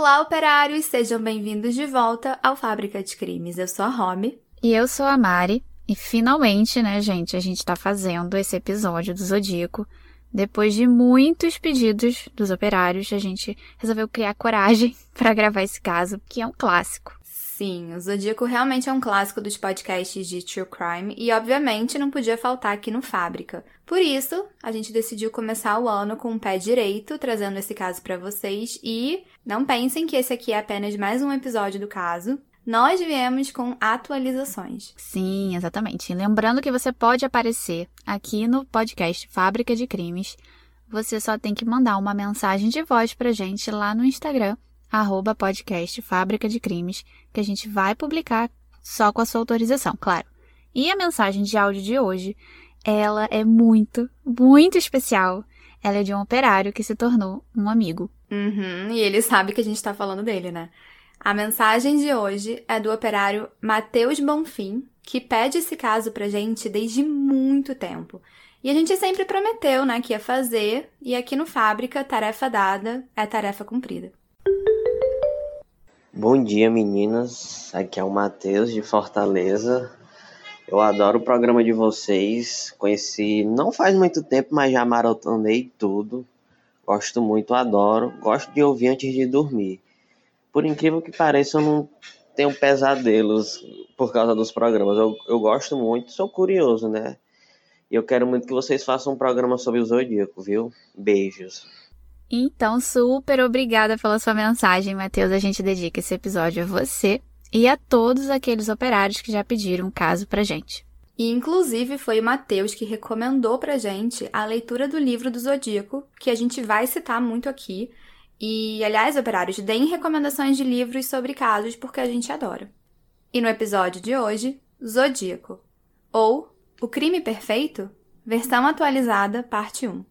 Olá, operários! Sejam bem-vindos de volta ao Fábrica de Crimes. Eu sou a Romy. E eu sou a Mari. E finalmente, né, gente, a gente tá fazendo esse episódio do Zodíaco. Depois de muitos pedidos dos operários, a gente resolveu criar coragem para gravar esse caso, que é um clássico. Sim, o Zodíaco realmente é um clássico dos podcasts de True Crime e, obviamente, não podia faltar aqui no Fábrica. Por isso, a gente decidiu começar o ano com o pé direito, trazendo esse caso para vocês e não pensem que esse aqui é apenas mais um episódio do caso. Nós viemos com atualizações. Sim, exatamente. Lembrando que você pode aparecer aqui no podcast Fábrica de Crimes. Você só tem que mandar uma mensagem de voz pra gente lá no Instagram arroba podcast Fábrica de Crimes, que a gente vai publicar só com a sua autorização, claro. E a mensagem de áudio de hoje, ela é muito, muito especial. Ela é de um operário que se tornou um amigo. Uhum, e ele sabe que a gente tá falando dele, né? A mensagem de hoje é do operário Matheus Bonfim, que pede esse caso pra gente desde muito tempo. E a gente sempre prometeu, né, que ia fazer, e aqui no Fábrica, tarefa dada é tarefa cumprida. Bom dia, meninas. Aqui é o Matheus de Fortaleza. Eu adoro o programa de vocês. Conheci não faz muito tempo, mas já maratonei tudo. Gosto muito, adoro. Gosto de ouvir antes de dormir. Por incrível que pareça, eu não tenho pesadelos por causa dos programas. Eu, eu gosto muito, sou curioso, né? E eu quero muito que vocês façam um programa sobre o Zodíaco, viu? Beijos. Então, super obrigada pela sua mensagem, Matheus. A gente dedica esse episódio a você e a todos aqueles operários que já pediram um caso pra gente. E inclusive foi o Matheus que recomendou pra gente a leitura do livro do Zodíaco, que a gente vai citar muito aqui. E, aliás, operários, deem recomendações de livros sobre casos porque a gente adora. E no episódio de hoje, Zodíaco, ou O Crime Perfeito, versão atualizada, parte 1.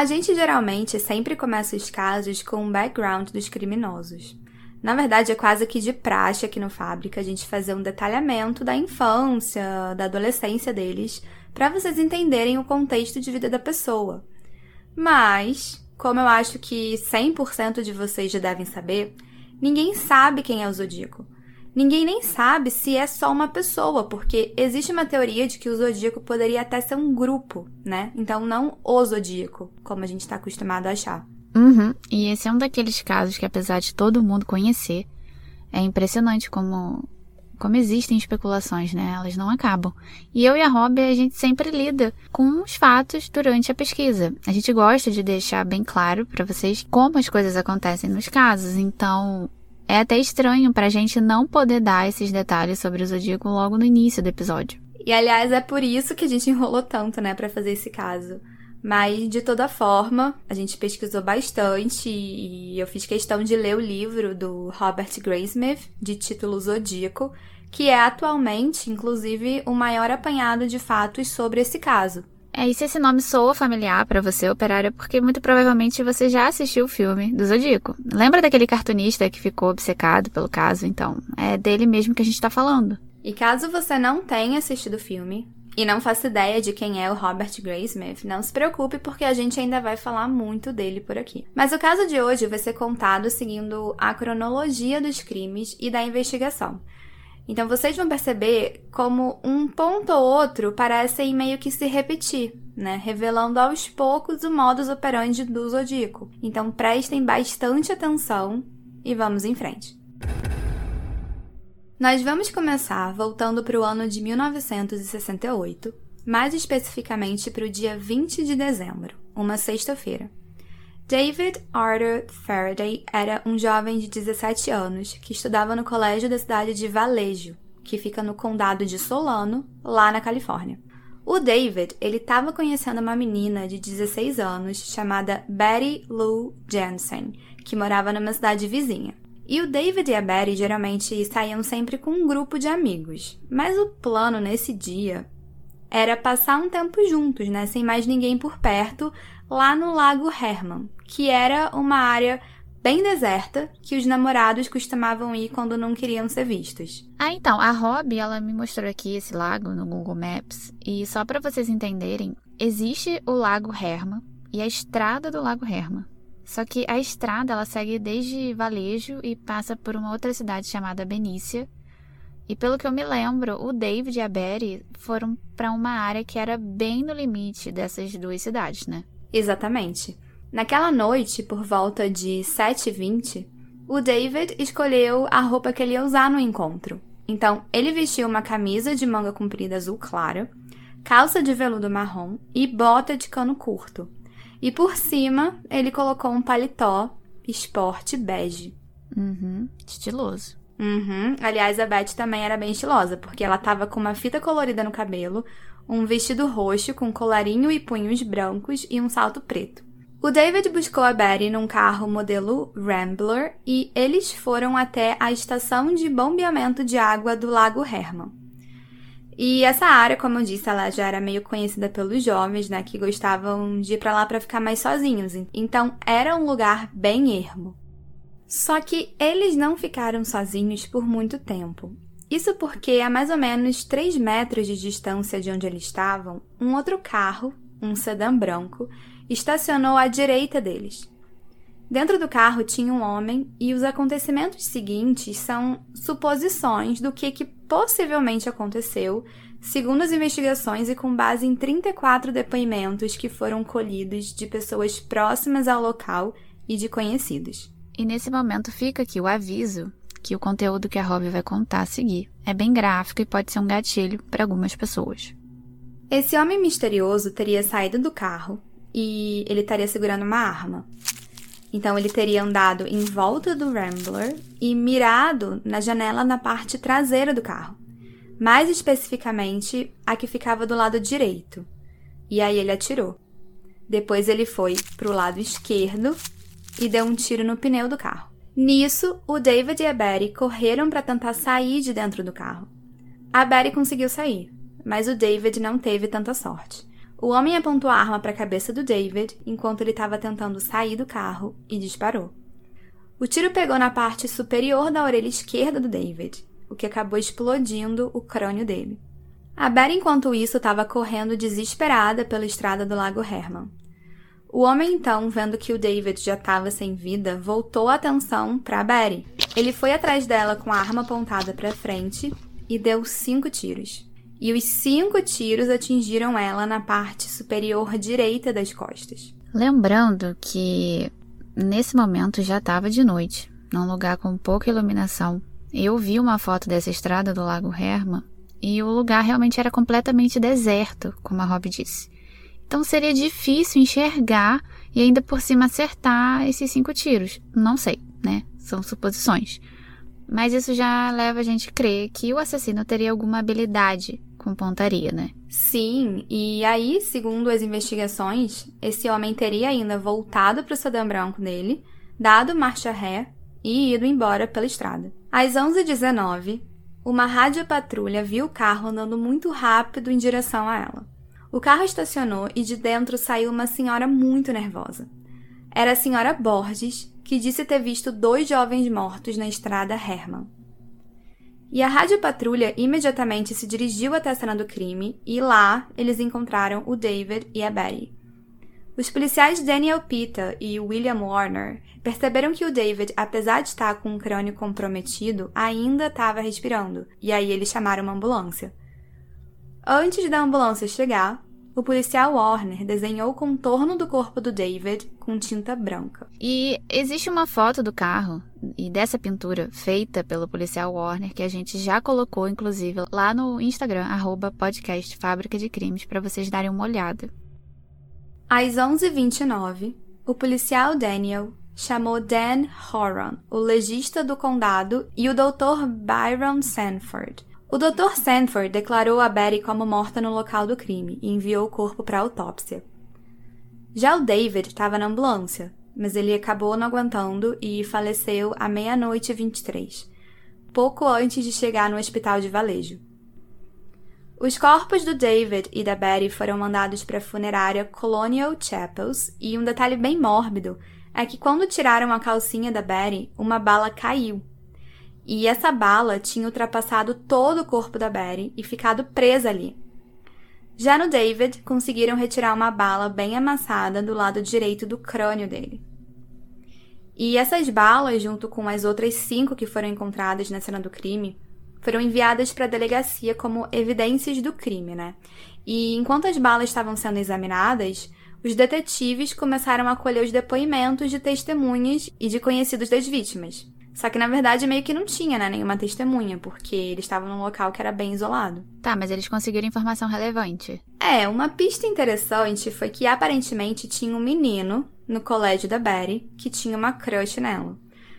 A gente geralmente sempre começa os casos com o background dos criminosos. Na verdade, é quase que de praxe aqui no Fábrica a gente fazer um detalhamento da infância, da adolescência deles, para vocês entenderem o contexto de vida da pessoa. Mas, como eu acho que 100% de vocês já devem saber, ninguém sabe quem é o Zodíaco. Ninguém nem sabe se é só uma pessoa, porque existe uma teoria de que o zodíaco poderia até ser um grupo, né? Então, não o zodíaco, como a gente está acostumado a achar. Uhum. E esse é um daqueles casos que, apesar de todo mundo conhecer, é impressionante como, como existem especulações, né? Elas não acabam. E eu e a Rob, a gente sempre lida com os fatos durante a pesquisa. A gente gosta de deixar bem claro para vocês como as coisas acontecem nos casos. Então, é até estranho pra gente não poder dar esses detalhes sobre o Zodíaco logo no início do episódio. E aliás, é por isso que a gente enrolou tanto, né, para fazer esse caso. Mas de toda forma, a gente pesquisou bastante e eu fiz questão de ler o livro do Robert Graysmith, de título Zodíaco, que é atualmente, inclusive, o maior apanhado de fatos sobre esse caso. É, e se esse nome soa familiar para você, operário, é porque muito provavelmente você já assistiu o filme do Zodíaco. Lembra daquele cartunista que ficou obcecado pelo caso? Então, é dele mesmo que a gente está falando. E caso você não tenha assistido o filme e não faça ideia de quem é o Robert Graysmith, não se preocupe porque a gente ainda vai falar muito dele por aqui. Mas o caso de hoje vai ser contado seguindo a cronologia dos crimes e da investigação. Então vocês vão perceber como um ponto ou outro parecem meio que se repetir, né? Revelando aos poucos o modus operandi do Zodíaco. Então prestem bastante atenção e vamos em frente. Nós vamos começar voltando para o ano de 1968, mais especificamente para o dia 20 de dezembro, uma sexta-feira. David Arthur Faraday era um jovem de 17 anos que estudava no colégio da cidade de Vallejo, que fica no condado de Solano, lá na Califórnia. O David, ele estava conhecendo uma menina de 16 anos chamada Betty Lou Jensen, que morava numa cidade vizinha. E o David e a Betty geralmente saíam sempre com um grupo de amigos, mas o plano nesse dia era passar um tempo juntos, né, sem mais ninguém por perto, lá no Lago Herman, que era uma área bem deserta que os namorados costumavam ir quando não queriam ser vistos. Ah, então, a Rob, ela me mostrou aqui esse lago no Google Maps, e só para vocês entenderem, existe o Lago Herman e a estrada do Lago Herman. Só que a estrada ela segue desde Valejo e passa por uma outra cidade chamada Benícia. E pelo que eu me lembro, o David e a Betty foram para uma área que era bem no limite dessas duas cidades, né? Exatamente. Naquela noite, por volta de 7h20, o David escolheu a roupa que ele ia usar no encontro. Então, ele vestiu uma camisa de manga comprida azul clara, calça de veludo marrom e bota de cano curto. E por cima, ele colocou um paletó esporte bege. Uhum, estiloso. Uhum. Aliás, a Beth também era bem estilosa, porque ela tava com uma fita colorida no cabelo, um vestido roxo com colarinho e punhos brancos e um salto preto. O David buscou a Betty num carro modelo Rambler e eles foram até a estação de bombeamento de água do Lago Herman. E essa área, como eu disse, ela já era meio conhecida pelos jovens, né, que gostavam de ir para lá para ficar mais sozinhos. Então, era um lugar bem ermo. Só que eles não ficaram sozinhos por muito tempo. Isso porque, a mais ou menos 3 metros de distância de onde eles estavam, um outro carro, um sedã branco, estacionou à direita deles. Dentro do carro tinha um homem e os acontecimentos seguintes são suposições do que, que possivelmente aconteceu, segundo as investigações e com base em 34 depoimentos que foram colhidos de pessoas próximas ao local e de conhecidos. E nesse momento fica aqui o aviso que o conteúdo que a Rob vai contar a seguir é bem gráfico e pode ser um gatilho para algumas pessoas. Esse homem misterioso teria saído do carro e ele estaria segurando uma arma. Então ele teria andado em volta do Rambler e mirado na janela na parte traseira do carro, mais especificamente a que ficava do lado direito. E aí ele atirou. Depois ele foi para o lado esquerdo e deu um tiro no pneu do carro. Nisso, o David e a Betty correram para tentar sair de dentro do carro. A Betty conseguiu sair, mas o David não teve tanta sorte. O homem apontou a arma para a cabeça do David enquanto ele estava tentando sair do carro e disparou. O tiro pegou na parte superior da orelha esquerda do David, o que acabou explodindo o crânio dele. A Betty, enquanto isso, estava correndo desesperada pela estrada do Lago Herman. O homem, então, vendo que o David já estava sem vida, voltou a atenção para Betty. Ele foi atrás dela com a arma apontada para frente e deu cinco tiros e os cinco tiros atingiram ela na parte superior direita das costas. Lembrando que nesse momento já estava de noite, num lugar com pouca iluminação. Eu vi uma foto dessa estrada do Lago Herman e o lugar realmente era completamente deserto, como a Rob disse. Então seria difícil enxergar e ainda por cima acertar esses cinco tiros. Não sei, né? São suposições. Mas isso já leva a gente a crer que o assassino teria alguma habilidade com pontaria, né? Sim, e aí, segundo as investigações, esse homem teria ainda voltado para o sedã branco dele, dado marcha ré e ido embora pela estrada. Às 11h19, uma rádio patrulha viu o carro andando muito rápido em direção a ela. O carro estacionou e de dentro saiu uma senhora muito nervosa. Era a senhora Borges, que disse ter visto dois jovens mortos na estrada Herman. E a rádio patrulha imediatamente se dirigiu até a cena do crime e lá eles encontraram o David e a Betty. Os policiais Daniel Pita e William Warner perceberam que o David, apesar de estar com o crânio comprometido, ainda estava respirando, e aí eles chamaram uma ambulância. Antes da ambulância chegar, o policial Warner desenhou o contorno do corpo do David com tinta branca. E existe uma foto do carro e dessa pintura feita pelo policial Warner que a gente já colocou, inclusive, lá no Instagram, arroba podcast Fábrica de Crimes, para vocês darem uma olhada. Às 11h29, o policial Daniel chamou Dan Horan, o legista do condado, e o Dr. Byron Sanford, o Dr. Sanford declarou a Betty como morta no local do crime e enviou o corpo para autópsia. Já o David estava na ambulância, mas ele acabou não aguentando e faleceu à meia-noite e 23, pouco antes de chegar no hospital de Valejo. Os corpos do David e da Betty foram mandados para a funerária Colonial Chapels e um detalhe bem mórbido é que quando tiraram a calcinha da Betty, uma bala caiu. E essa bala tinha ultrapassado todo o corpo da Betty e ficado presa ali. Já no David, conseguiram retirar uma bala bem amassada do lado direito do crânio dele. E essas balas, junto com as outras cinco que foram encontradas na cena do crime, foram enviadas para a delegacia como evidências do crime, né? E enquanto as balas estavam sendo examinadas, os detetives começaram a colher os depoimentos de testemunhas e de conhecidos das vítimas. Só que na verdade meio que não tinha, né, nenhuma testemunha, porque eles estavam num local que era bem isolado. Tá, mas eles conseguiram informação relevante. É, uma pista interessante foi que aparentemente tinha um menino no colégio da Betty que tinha uma crush nela.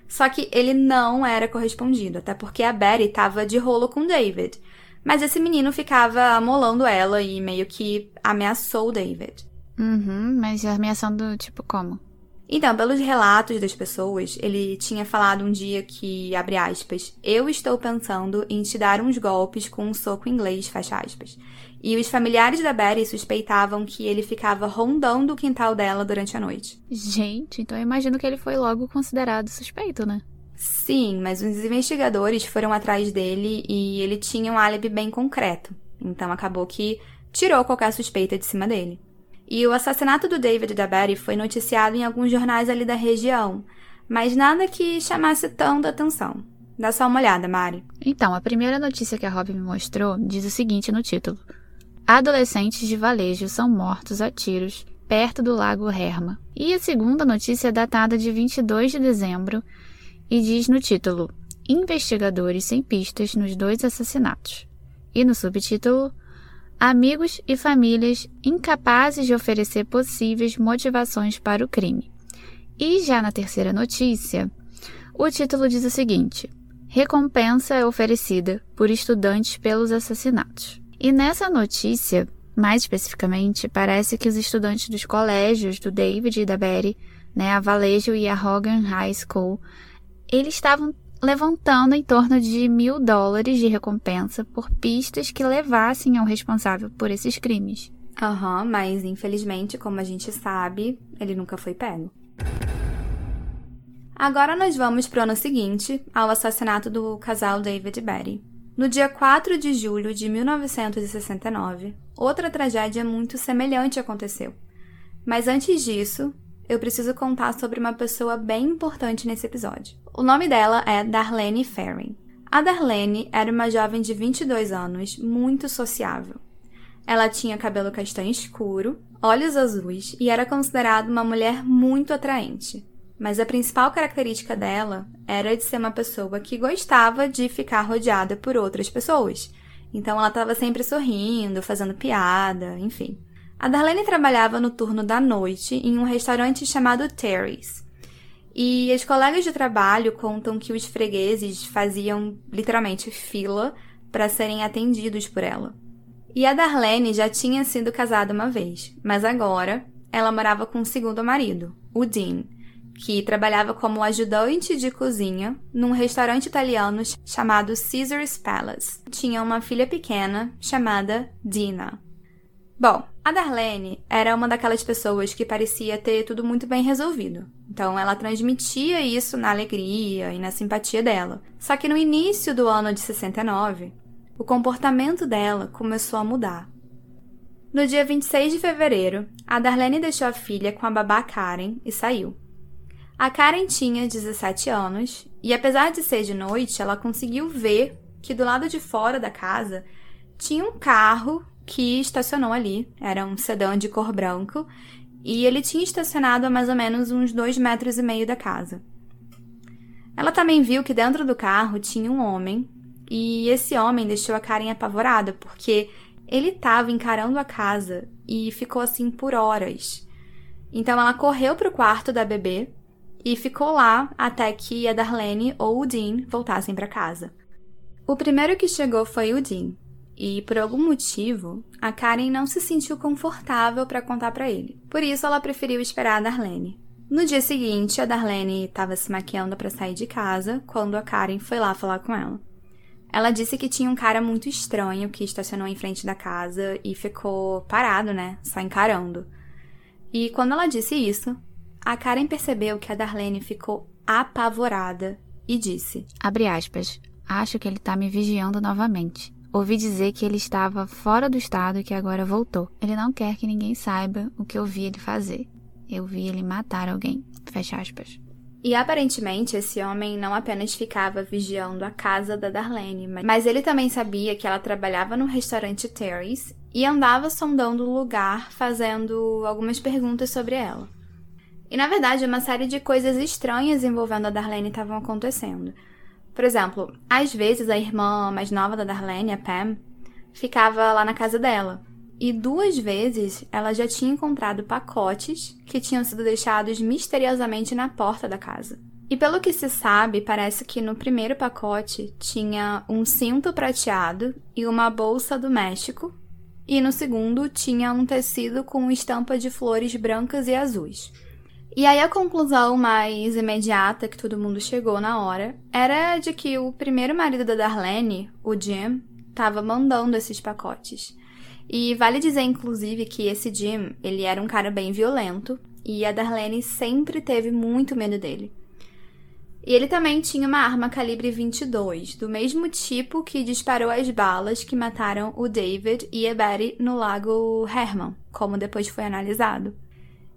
Só que ele não era correspondido, até porque a Betty estava de rolo com David. Mas esse menino ficava amolando ela e meio que ameaçou o David. Uhum, mas ameaçando, tipo, como? Então, pelos relatos das pessoas, ele tinha falado um dia que, abre aspas, eu estou pensando em te dar uns golpes com um soco inglês, fecha aspas. E os familiares da Betty suspeitavam que ele ficava rondando o quintal dela durante a noite. Gente, então eu imagino que ele foi logo considerado suspeito, né? Sim, mas os investigadores foram atrás dele e ele tinha um álibi bem concreto. Então acabou que tirou qualquer suspeita de cima dele. E o assassinato do David e da Betty foi noticiado em alguns jornais ali da região, mas nada que chamasse tanta atenção. Dá só uma olhada, Mari. Então, a primeira notícia que a Robin me mostrou diz o seguinte no título: Adolescentes de Valejo são mortos a tiros perto do Lago Herma. E a segunda notícia é datada de 22 de dezembro e diz no título: Investigadores sem pistas nos dois assassinatos. E no subtítulo: Amigos e famílias incapazes de oferecer possíveis motivações para o crime. E já na terceira notícia, o título diz o seguinte: Recompensa é oferecida por estudantes pelos assassinatos. E nessa notícia, mais especificamente, parece que os estudantes dos colégios do David e da Betty, né, a Valejo e a Hogan High School, eles estavam levantando em torno de mil dólares de recompensa por pistas que levassem ao responsável por esses crimes. Aham, uhum, mas infelizmente, como a gente sabe, ele nunca foi pego. Agora nós vamos para o ano seguinte, ao assassinato do casal David e Betty. No dia 4 de julho de 1969, outra tragédia muito semelhante aconteceu. Mas antes disso, eu preciso contar sobre uma pessoa bem importante nesse episódio. O nome dela é Darlene Ferrin. A Darlene era uma jovem de 22 anos, muito sociável. Ela tinha cabelo castanho escuro, olhos azuis e era considerada uma mulher muito atraente mas a principal característica dela era de ser uma pessoa que gostava de ficar rodeada por outras pessoas. Então ela estava sempre sorrindo, fazendo piada, enfim. A Darlene trabalhava no turno da noite em um restaurante chamado Terry's. E as colegas de trabalho contam que os fregueses faziam literalmente fila para serem atendidos por ela. E a Darlene já tinha sido casada uma vez, mas agora ela morava com o segundo marido, o Dean que trabalhava como ajudante de cozinha num restaurante italiano chamado Caesar's Palace. Tinha uma filha pequena chamada Dina. Bom, a Darlene era uma daquelas pessoas que parecia ter tudo muito bem resolvido. Então ela transmitia isso na alegria e na simpatia dela. Só que no início do ano de 69, o comportamento dela começou a mudar. No dia 26 de fevereiro, a Darlene deixou a filha com a babá Karen e saiu. A Karen tinha 17 anos e, apesar de ser de noite, ela conseguiu ver que do lado de fora da casa tinha um carro que estacionou ali. Era um sedã de cor branco e ele tinha estacionado a mais ou menos uns dois metros e meio da casa. Ela também viu que dentro do carro tinha um homem e esse homem deixou a Karen apavorada porque ele estava encarando a casa e ficou assim por horas. Então ela correu para o quarto da bebê e ficou lá até que a Darlene ou o Dean voltassem para casa. O primeiro que chegou foi o Dean, e por algum motivo, a Karen não se sentiu confortável para contar para ele. Por isso, ela preferiu esperar a Darlene. No dia seguinte, a Darlene estava se maquiando para sair de casa quando a Karen foi lá falar com ela. Ela disse que tinha um cara muito estranho que estacionou em frente da casa e ficou parado, né? Só encarando. E quando ela disse isso, a Karen percebeu que a Darlene ficou apavorada e disse: Abre aspas. Acho que ele tá me vigiando novamente. Ouvi dizer que ele estava fora do estado e que agora voltou. Ele não quer que ninguém saiba o que eu vi ele fazer. Eu vi ele matar alguém. Fecha aspas. E aparentemente esse homem não apenas ficava vigiando a casa da Darlene, mas ele também sabia que ela trabalhava no restaurante Terry's e andava sondando o lugar, fazendo algumas perguntas sobre ela. E na verdade, uma série de coisas estranhas envolvendo a Darlene estavam acontecendo. Por exemplo, às vezes a irmã mais nova da Darlene, a Pam, ficava lá na casa dela. E duas vezes ela já tinha encontrado pacotes que tinham sido deixados misteriosamente na porta da casa. E pelo que se sabe, parece que no primeiro pacote tinha um cinto prateado e uma bolsa do México, e no segundo tinha um tecido com estampa de flores brancas e azuis. E aí a conclusão mais imediata que todo mundo chegou na hora era de que o primeiro marido da Darlene, o Jim, estava mandando esses pacotes. E vale dizer, inclusive, que esse Jim, ele era um cara bem violento e a Darlene sempre teve muito medo dele. E ele também tinha uma arma calibre 22, do mesmo tipo que disparou as balas que mataram o David e a Betty no lago Herman, como depois foi analisado.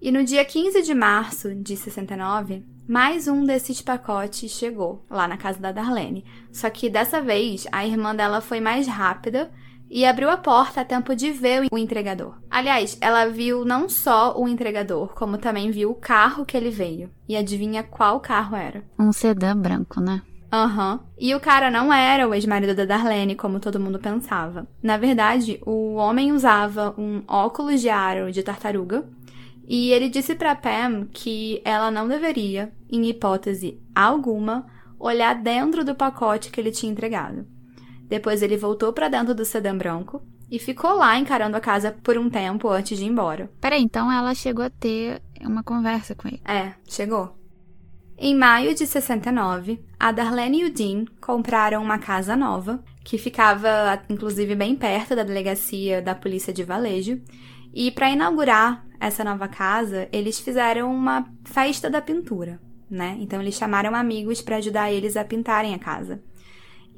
E no dia 15 de março de 69, mais um desses pacotes chegou lá na casa da Darlene. Só que dessa vez a irmã dela foi mais rápida e abriu a porta a tempo de ver o entregador. Aliás, ela viu não só o entregador, como também viu o carro que ele veio. E adivinha qual carro era? Um sedã branco, né? Aham. Uhum. E o cara não era o ex-marido da Darlene, como todo mundo pensava. Na verdade, o homem usava um óculos de aro de tartaruga e ele disse para Pam que ela não deveria, em hipótese alguma, olhar dentro do pacote que ele tinha entregado. Depois ele voltou para dentro do sedã branco e ficou lá encarando a casa por um tempo antes de ir embora. Peraí, então ela chegou a ter uma conversa com ele? É, chegou. Em maio de 69, a Darlene e o Dean compraram uma casa nova, que ficava inclusive bem perto da delegacia da polícia de Valejo, e para inaugurar essa nova casa, eles fizeram uma festa da pintura, né? Então eles chamaram amigos para ajudar eles a pintarem a casa.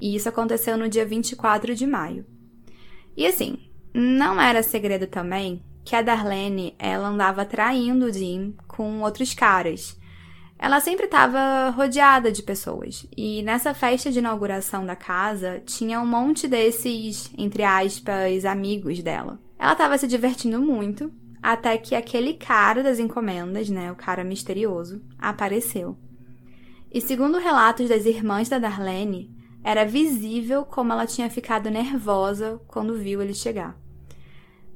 E isso aconteceu no dia 24 de maio. E assim, não era segredo também que a Darlene, ela andava traindo o Jim com outros caras. Ela sempre estava rodeada de pessoas. E nessa festa de inauguração da casa, tinha um monte desses, entre aspas, amigos dela. Ela estava se divertindo muito, até que aquele cara das encomendas, né, o cara misterioso, apareceu. E segundo relatos das irmãs da Darlene, era visível como ela tinha ficado nervosa quando viu ele chegar.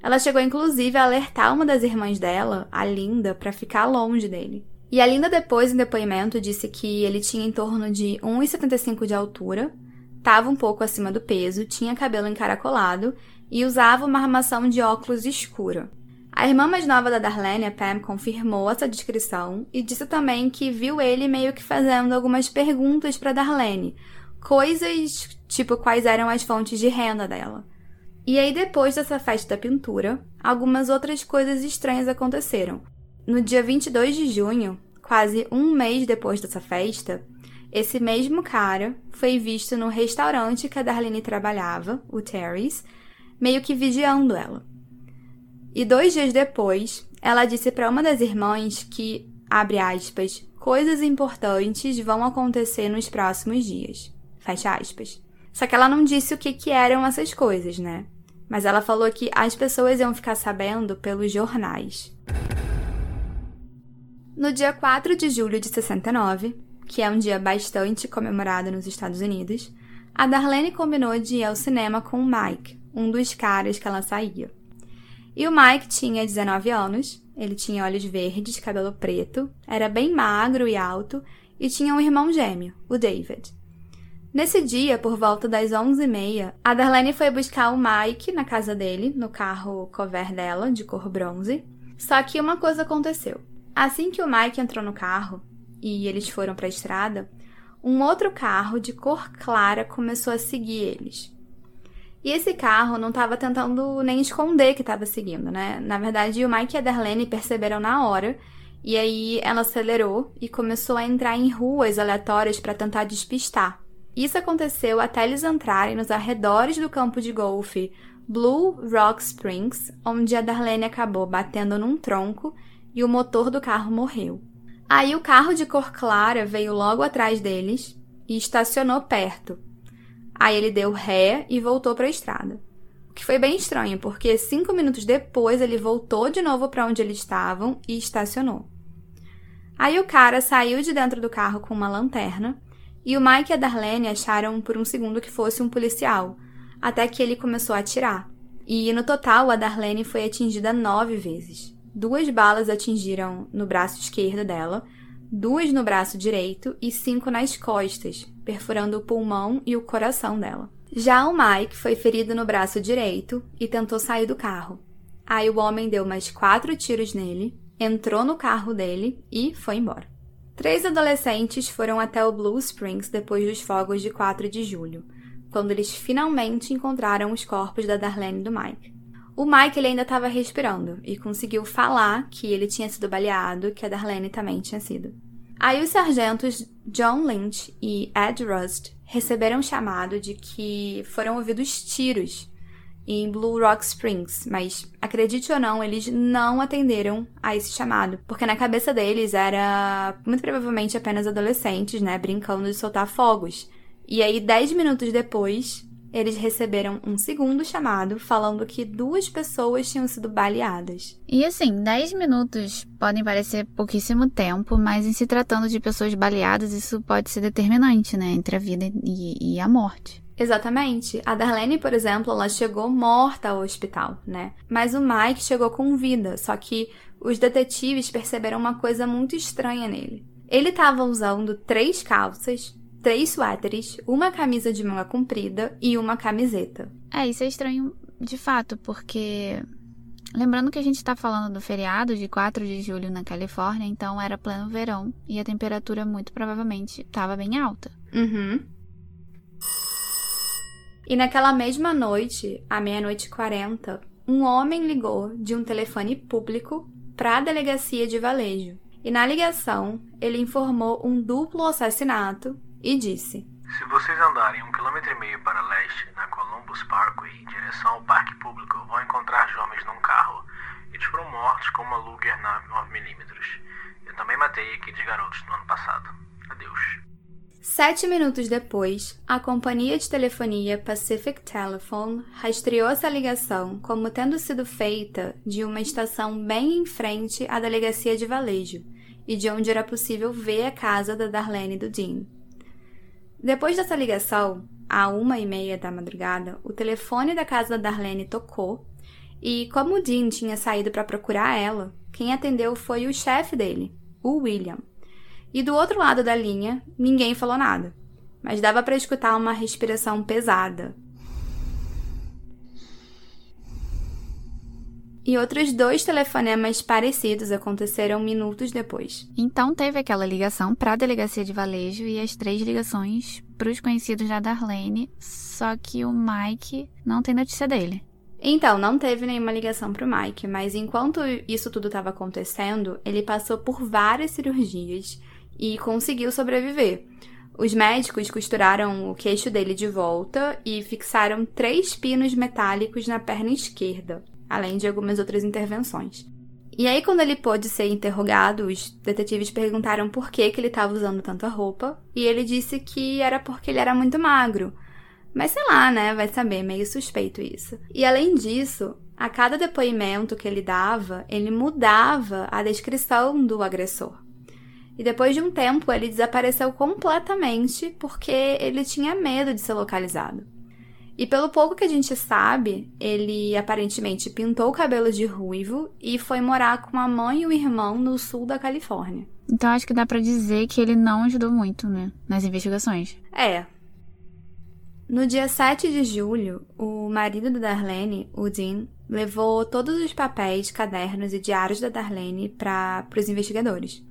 Ela chegou inclusive a alertar uma das irmãs dela, a Linda, para ficar longe dele. E a Linda depois em depoimento disse que ele tinha em torno de 1,75 de altura, estava um pouco acima do peso, tinha cabelo encaracolado e usava uma armação de óculos escura. A irmã mais nova da Darlene, a Pam, confirmou essa descrição e disse também que viu ele meio que fazendo algumas perguntas para Darlene, coisas tipo quais eram as fontes de renda dela. E aí, depois dessa festa da pintura, algumas outras coisas estranhas aconteceram. No dia 22 de junho, quase um mês depois dessa festa, esse mesmo cara foi visto no restaurante que a Darlene trabalhava, o Terry's, meio que vigiando ela. E dois dias depois, ela disse para uma das irmãs que, abre aspas, coisas importantes vão acontecer nos próximos dias. Fecha aspas. Só que ela não disse o que, que eram essas coisas, né? Mas ela falou que as pessoas iam ficar sabendo pelos jornais. No dia 4 de julho de 69, que é um dia bastante comemorado nos Estados Unidos, a Darlene combinou de ir ao cinema com o Mike, um dos caras que ela saía. E o Mike tinha 19 anos, ele tinha olhos verdes, cabelo preto, era bem magro e alto e tinha um irmão gêmeo, o David. Nesse dia, por volta das 11h30, a Darlene foi buscar o Mike na casa dele, no carro cover dela, de cor bronze. Só que uma coisa aconteceu. Assim que o Mike entrou no carro e eles foram para a estrada, um outro carro de cor clara começou a seguir eles. E esse carro não estava tentando nem esconder que estava seguindo, né? Na verdade, o Mike e a Darlene perceberam na hora, e aí ela acelerou e começou a entrar em ruas aleatórias para tentar despistar. Isso aconteceu até eles entrarem nos arredores do campo de golfe Blue Rock Springs, onde a Darlene acabou batendo num tronco e o motor do carro morreu. Aí o carro de cor clara veio logo atrás deles e estacionou perto. Aí ele deu ré e voltou para a estrada. O que foi bem estranho, porque cinco minutos depois ele voltou de novo para onde eles estavam e estacionou. Aí o cara saiu de dentro do carro com uma lanterna e o Mike e a Darlene acharam por um segundo que fosse um policial, até que ele começou a atirar. E no total, a Darlene foi atingida nove vezes. Duas balas atingiram no braço esquerdo dela, duas no braço direito e cinco nas costas, perfurando o pulmão e o coração dela. Já o Mike foi ferido no braço direito e tentou sair do carro. Aí o homem deu mais quatro tiros nele, entrou no carro dele e foi embora. Três adolescentes foram até o Blue Springs depois dos fogos de 4 de julho, quando eles finalmente encontraram os corpos da Darlene e do Mike. O Mike ele ainda estava respirando e conseguiu falar que ele tinha sido baleado, que a Darlene também tinha sido. Aí os sargentos John Lynch e Ed Rust receberam um chamado de que foram ouvidos tiros em Blue Rock Springs, mas acredite ou não, eles não atenderam a esse chamado, porque na cabeça deles era muito provavelmente apenas adolescentes, né, brincando de soltar fogos. E aí, dez minutos depois, eles receberam um segundo chamado falando que duas pessoas tinham sido baleadas. E assim, 10 minutos podem parecer pouquíssimo tempo, mas em se tratando de pessoas baleadas, isso pode ser determinante, né, entre a vida e, e a morte. Exatamente. A Darlene, por exemplo, ela chegou morta ao hospital, né? Mas o Mike chegou com vida, só que os detetives perceberam uma coisa muito estranha nele. Ele estava usando três calças, três suéteres, uma camisa de manga comprida e uma camiseta. É, isso é estranho de fato, porque lembrando que a gente está falando do feriado de 4 de julho na Califórnia, então era pleno verão e a temperatura muito provavelmente estava bem alta. Uhum. E naquela mesma noite, à meia-noite e quarenta, um homem ligou de um telefone público para a delegacia de Valejo. E na ligação, ele informou um duplo assassinato e disse: Se vocês andarem um quilômetro e meio para leste, na Columbus Parkway, em direção ao parque público, vão encontrar jovens num carro. Eles foram mortos com uma Luger 9mm. Eu também matei aqueles garotos no ano passado. Adeus. Sete minutos depois, a companhia de telefonia Pacific Telephone rastreou essa ligação como tendo sido feita de uma estação bem em frente à delegacia de Valejo e de onde era possível ver a casa da Darlene e do Dean. Depois dessa ligação, à uma e meia da madrugada, o telefone da casa da Darlene tocou e, como o Dean tinha saído para procurar ela, quem atendeu foi o chefe dele, o William. E do outro lado da linha, ninguém falou nada, mas dava para escutar uma respiração pesada. E outros dois telefonemas parecidos aconteceram minutos depois. Então teve aquela ligação para a delegacia de Valejo e as três ligações para os conhecidos da Darlene, só que o Mike não tem notícia dele. Então, não teve nenhuma ligação para o Mike, mas enquanto isso tudo estava acontecendo, ele passou por várias cirurgias e conseguiu sobreviver. Os médicos costuraram o queixo dele de volta e fixaram três pinos metálicos na perna esquerda, além de algumas outras intervenções. E aí, quando ele pôde ser interrogado, os detetives perguntaram por que, que ele estava usando tanta roupa, e ele disse que era porque ele era muito magro. Mas sei lá, né? Vai saber, meio suspeito isso. E além disso, a cada depoimento que ele dava, ele mudava a descrição do agressor. E depois de um tempo, ele desapareceu completamente porque ele tinha medo de ser localizado. E pelo pouco que a gente sabe, ele aparentemente pintou o cabelo de ruivo e foi morar com a mãe e o irmão no sul da Califórnia. Então acho que dá para dizer que ele não ajudou muito, né, nas investigações. É. No dia 7 de julho, o marido da Darlene, o Dean, levou todos os papéis, cadernos e diários da Darlene para os investigadores.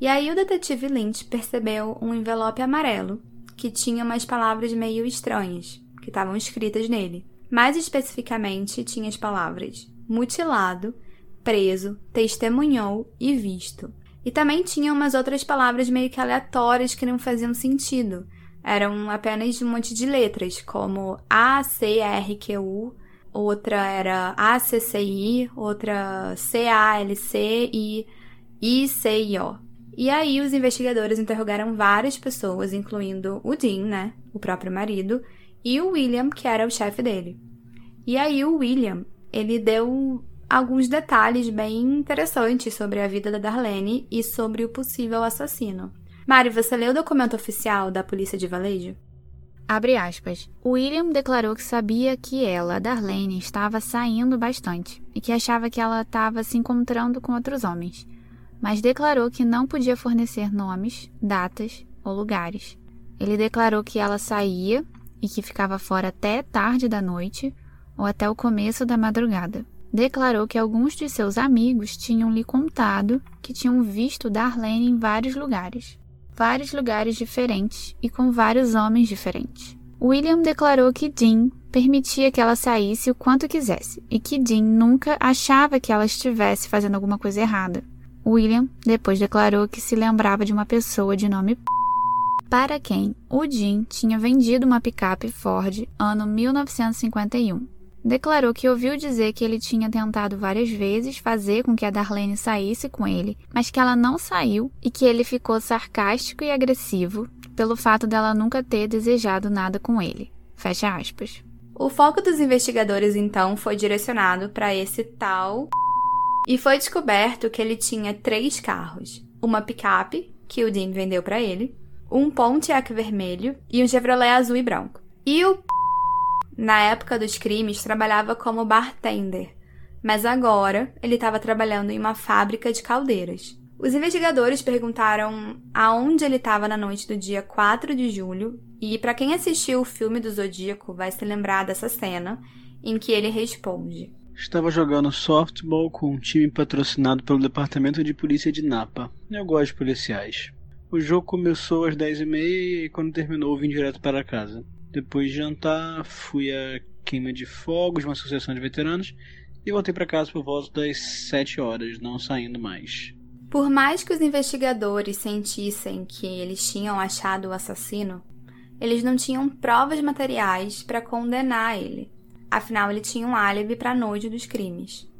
E aí o detetive Lynch percebeu um envelope amarelo que tinha umas palavras meio estranhas que estavam escritas nele. Mais especificamente, tinha as palavras mutilado, preso, testemunhou e visto. E também tinha umas outras palavras meio que aleatórias que não faziam sentido. Eram apenas um monte de letras, como A, C, R, Q, U, outra era ACCI, outra CALC e ICIO. E aí os investigadores interrogaram várias pessoas, incluindo o Dean, né, o próprio marido, e o William, que era o chefe dele. E aí o William, ele deu alguns detalhes bem interessantes sobre a vida da Darlene e sobre o possível assassino. Mari, você leu o documento oficial da polícia de Valejo? Abre aspas. William declarou que sabia que ela, Darlene, estava saindo bastante e que achava que ela estava se encontrando com outros homens, mas declarou que não podia fornecer nomes, datas ou lugares. Ele declarou que ela saía e que ficava fora até tarde da noite ou até o começo da madrugada declarou que alguns de seus amigos tinham lhe contado que tinham visto Darlene em vários lugares, vários lugares diferentes e com vários homens diferentes. William declarou que Dean permitia que ela saísse o quanto quisesse e que Dean nunca achava que ela estivesse fazendo alguma coisa errada. William depois declarou que se lembrava de uma pessoa de nome para quem o Dean tinha vendido uma picape Ford ano 1951 declarou que ouviu dizer que ele tinha tentado várias vezes fazer com que a Darlene saísse com ele, mas que ela não saiu e que ele ficou sarcástico e agressivo pelo fato dela nunca ter desejado nada com ele. Fecha aspas. O foco dos investigadores então foi direcionado para esse tal e foi descoberto que ele tinha três carros: uma picape que o Dean vendeu para ele, um Pontiac vermelho e um Chevrolet azul e branco. E o na época dos crimes, trabalhava como bartender, mas agora ele estava trabalhando em uma fábrica de caldeiras. Os investigadores perguntaram aonde ele estava na noite do dia 4 de julho, e para quem assistiu o filme do Zodíaco vai se lembrar dessa cena em que ele responde: Estava jogando softball com um time patrocinado pelo Departamento de Polícia de Napa. Eu gosto de policiais. O jogo começou às 10h30 e quando terminou vim direto para casa. Depois de jantar, fui à queima de fogos uma associação de veteranos e voltei para casa por volta das 7 horas, não saindo mais. Por mais que os investigadores sentissem que eles tinham achado o assassino, eles não tinham provas materiais para condenar ele. Afinal, ele tinha um álibi para a noite dos crimes.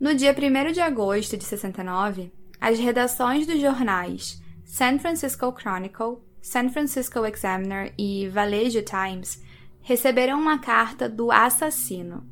No dia 1 de agosto de 69, as redações dos jornais San Francisco Chronicle San Francisco Examiner e Vallejo Times receberam uma carta do assassino.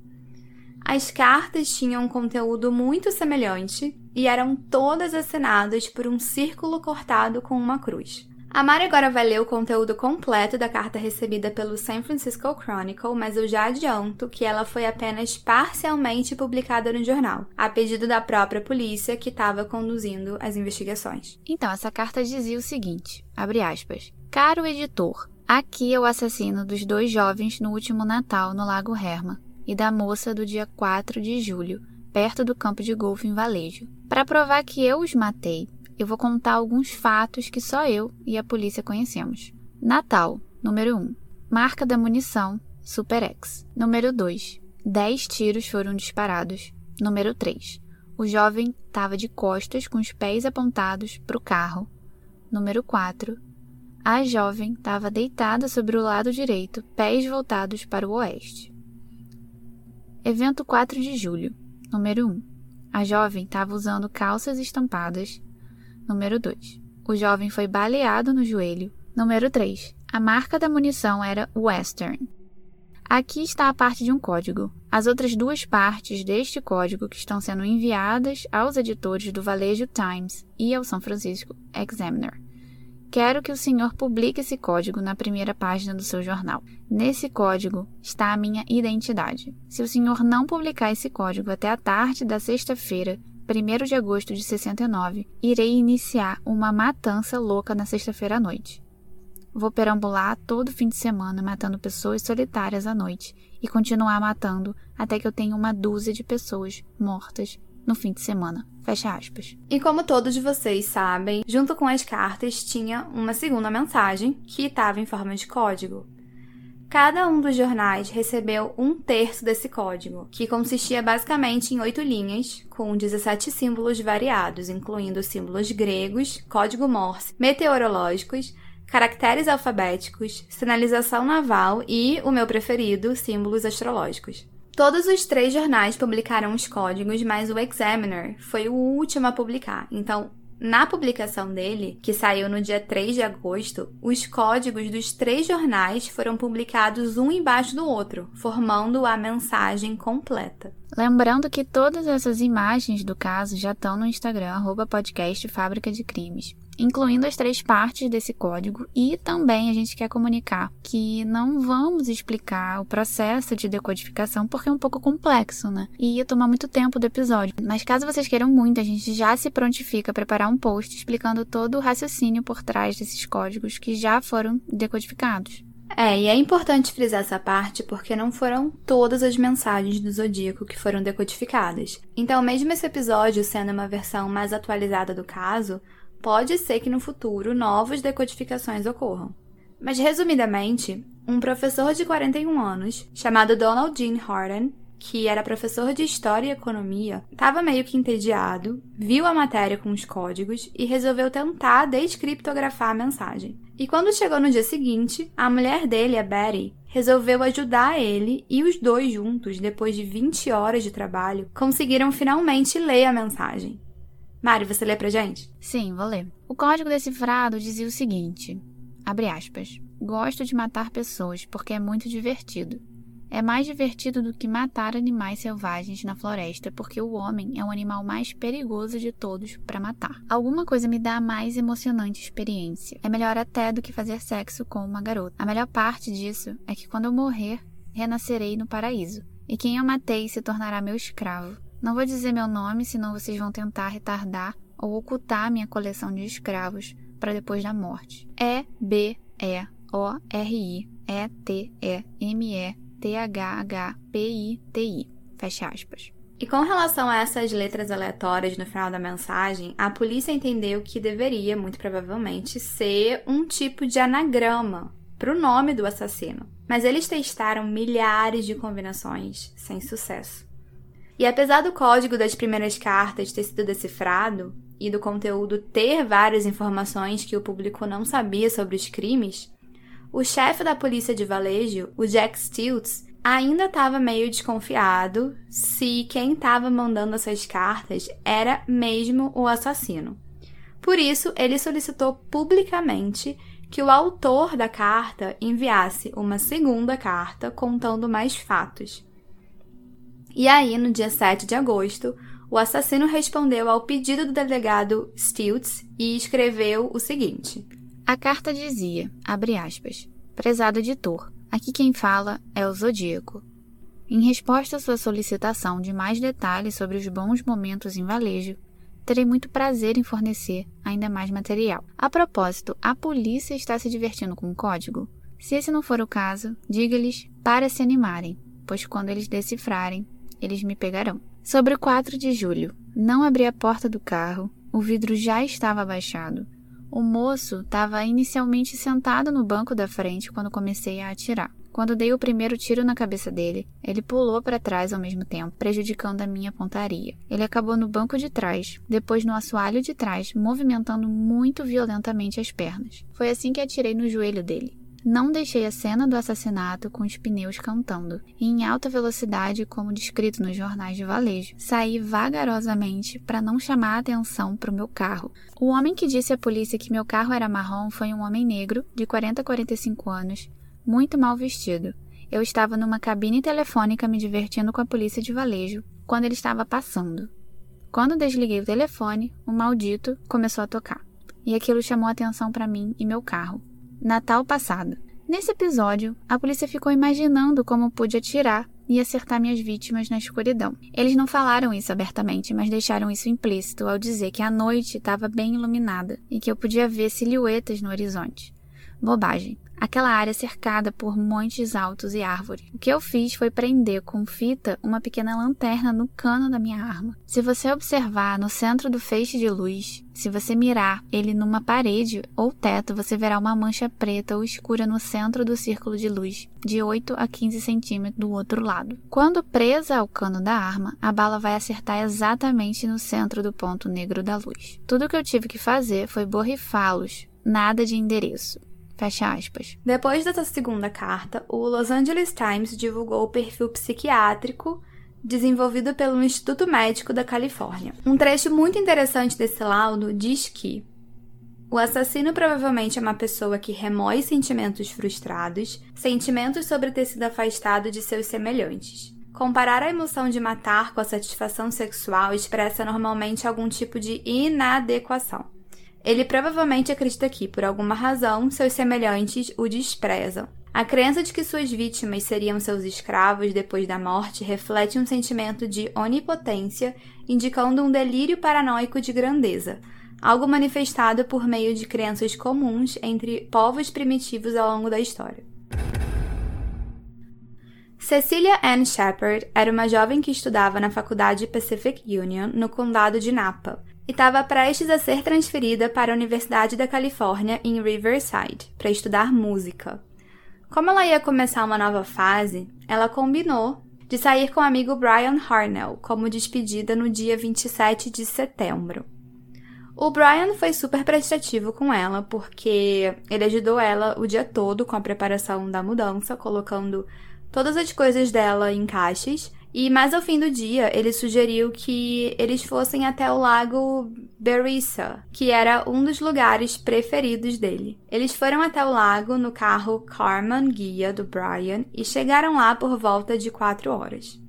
As cartas tinham um conteúdo muito semelhante e eram todas assinadas por um círculo cortado com uma cruz. A Mari agora vai ler o conteúdo completo da carta recebida pelo San Francisco Chronicle, mas eu já adianto que ela foi apenas parcialmente publicada no jornal, a pedido da própria polícia que estava conduzindo as investigações. Então, essa carta dizia o seguinte: abre aspas. Caro editor, aqui é o assassino dos dois jovens no último Natal no Lago Herman e da moça do dia 4 de julho, perto do campo de golfe em Valejo. Para provar que eu os matei, eu vou contar alguns fatos que só eu e a polícia conhecemos. Natal, número 1. Marca da munição, Super X. Número 2. 10 tiros foram disparados. Número 3. O jovem estava de costas com os pés apontados para o carro. Número 4. A jovem estava deitada sobre o lado direito, pés voltados para o oeste. Evento 4 de julho. Número 1. A jovem estava usando calças estampadas, Número 2. O jovem foi baleado no joelho. Número 3. A marca da munição era Western. Aqui está a parte de um código. As outras duas partes deste código que estão sendo enviadas aos editores do Valejo Times e ao São Francisco Examiner. Quero que o senhor publique esse código na primeira página do seu jornal. Nesse código está a minha identidade. Se o senhor não publicar esse código até a tarde da sexta-feira, 1 de agosto de 69, irei iniciar uma matança louca na sexta-feira à noite. Vou perambular todo fim de semana matando pessoas solitárias à noite e continuar matando até que eu tenha uma dúzia de pessoas mortas no fim de semana. Fecha aspas. E como todos vocês sabem, junto com as cartas tinha uma segunda mensagem que estava em forma de código. Cada um dos jornais recebeu um terço desse código, que consistia basicamente em oito linhas, com 17 símbolos variados, incluindo símbolos gregos, código Morse, meteorológicos, caracteres alfabéticos, sinalização naval e, o meu preferido, símbolos astrológicos. Todos os três jornais publicaram os códigos, mas o Examiner foi o último a publicar. Então, na publicação dele, que saiu no dia 3 de agosto, os códigos dos três jornais foram publicados um embaixo do outro, formando a mensagem completa. Lembrando que todas essas imagens do caso já estão no Instagram, arroba podcast Fábrica de Crimes incluindo as três partes desse código, e também a gente quer comunicar que não vamos explicar o processo de decodificação porque é um pouco complexo, né? E ia tomar muito tempo do episódio. Mas caso vocês queiram muito, a gente já se prontifica a preparar um post explicando todo o raciocínio por trás desses códigos que já foram decodificados. É, e é importante frisar essa parte porque não foram todas as mensagens do Zodíaco que foram decodificadas. Então, mesmo esse episódio sendo uma versão mais atualizada do caso, pode ser que no futuro novas decodificações ocorram. Mas, resumidamente, um professor de 41 anos, chamado Donald Jean Harden, que era professor de História e Economia, estava meio que entediado, viu a matéria com os códigos e resolveu tentar descriptografar a mensagem. E quando chegou no dia seguinte, a mulher dele, a Betty, resolveu ajudar ele e os dois juntos, depois de 20 horas de trabalho, conseguiram finalmente ler a mensagem. Mari, você lê pra gente? Sim, vou ler. O código decifrado dizia o seguinte: abre aspas. Gosto de matar pessoas porque é muito divertido. É mais divertido do que matar animais selvagens na floresta, porque o homem é o animal mais perigoso de todos para matar. Alguma coisa me dá a mais emocionante experiência. É melhor até do que fazer sexo com uma garota. A melhor parte disso é que quando eu morrer, renascerei no paraíso, e quem eu matei se tornará meu escravo. Não vou dizer meu nome, senão vocês vão tentar retardar ou ocultar minha coleção de escravos para depois da morte. E B E O R I E T E M E T H H P I T I. Fecha aspas. E com relação a essas letras aleatórias no final da mensagem, a polícia entendeu que deveria, muito provavelmente, ser um tipo de anagrama para o nome do assassino. Mas eles testaram milhares de combinações sem sucesso. E apesar do código das primeiras cartas ter sido decifrado e do conteúdo ter várias informações que o público não sabia sobre os crimes, o chefe da polícia de Valejo, o Jack Stilts, ainda estava meio desconfiado se quem estava mandando essas cartas era mesmo o assassino. Por isso, ele solicitou publicamente que o autor da carta enviasse uma segunda carta contando mais fatos. E aí, no dia 7 de agosto, o assassino respondeu ao pedido do delegado Stilts e escreveu o seguinte: A carta dizia, abre aspas, prezado editor, aqui quem fala é o Zodíaco. Em resposta à sua solicitação de mais detalhes sobre os bons momentos em Valejo, terei muito prazer em fornecer ainda mais material. A propósito, a polícia está se divertindo com o código? Se esse não for o caso, diga-lhes para se animarem, pois quando eles decifrarem, eles me pegarão. Sobre o 4 de julho, não abri a porta do carro, o vidro já estava abaixado. O moço estava inicialmente sentado no banco da frente quando comecei a atirar. Quando dei o primeiro tiro na cabeça dele, ele pulou para trás ao mesmo tempo, prejudicando a minha pontaria. Ele acabou no banco de trás, depois no assoalho de trás, movimentando muito violentamente as pernas. Foi assim que atirei no joelho dele. Não deixei a cena do assassinato com os pneus cantando, e em alta velocidade, como descrito nos jornais de valejo. Saí vagarosamente para não chamar a atenção para o meu carro. O homem que disse à polícia que meu carro era marrom foi um homem negro, de 40 a 45 anos, muito mal vestido. Eu estava numa cabine telefônica me divertindo com a polícia de valejo quando ele estava passando. Quando desliguei o telefone, o maldito começou a tocar. E aquilo chamou atenção para mim e meu carro. Natal passado. Nesse episódio, a polícia ficou imaginando como pude atirar e acertar minhas vítimas na escuridão. Eles não falaram isso abertamente, mas deixaram isso implícito ao dizer que a noite estava bem iluminada e que eu podia ver silhuetas no horizonte. Bobagem aquela área cercada por montes altos e árvores. O que eu fiz foi prender com fita uma pequena lanterna no cano da minha arma. Se você observar no centro do feixe de luz, se você mirar ele numa parede ou teto, você verá uma mancha preta ou escura no centro do círculo de luz, de 8 a 15 centímetros do outro lado. Quando presa ao cano da arma, a bala vai acertar exatamente no centro do ponto negro da luz. Tudo que eu tive que fazer foi borrifá-los, nada de endereço. Fecha aspas. Depois dessa segunda carta, o Los Angeles Times divulgou o perfil psiquiátrico desenvolvido pelo Instituto Médico da Califórnia. Um trecho muito interessante desse laudo diz que o assassino provavelmente é uma pessoa que remói sentimentos frustrados, sentimentos sobre ter sido afastado de seus semelhantes. Comparar a emoção de matar com a satisfação sexual expressa normalmente algum tipo de inadequação. Ele provavelmente acredita que, por alguma razão, seus semelhantes o desprezam. A crença de que suas vítimas seriam seus escravos depois da morte reflete um sentimento de onipotência, indicando um delírio paranoico de grandeza, algo manifestado por meio de crenças comuns entre povos primitivos ao longo da história. Cecilia Ann Shepard era uma jovem que estudava na faculdade Pacific Union no condado de Napa e estava prestes a ser transferida para a Universidade da Califórnia em Riverside para estudar música. Como ela ia começar uma nova fase, ela combinou de sair com o amigo Brian Harnell como despedida no dia 27 de setembro. O Brian foi super prestativo com ela porque ele ajudou ela o dia todo com a preparação da mudança, colocando todas as coisas dela em caixas e mais ao fim do dia, ele sugeriu que eles fossem até o lago Berissa, que era um dos lugares preferidos dele. Eles foram até o lago no carro Carman Guia do Brian e chegaram lá por volta de 4 horas.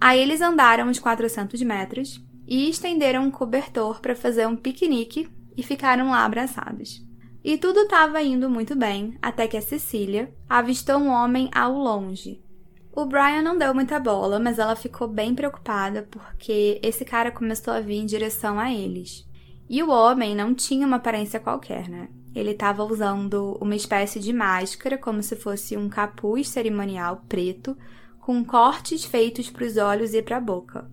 Aí eles andaram uns 400 metros e estenderam um cobertor para fazer um piquenique e ficaram lá abraçados. E tudo estava indo muito bem até que a Cecília avistou um homem ao longe, o Brian não deu muita bola, mas ela ficou bem preocupada porque esse cara começou a vir em direção a eles. E o homem não tinha uma aparência qualquer, né? Ele estava usando uma espécie de máscara, como se fosse um capuz cerimonial preto, com cortes feitos para os olhos e para a boca.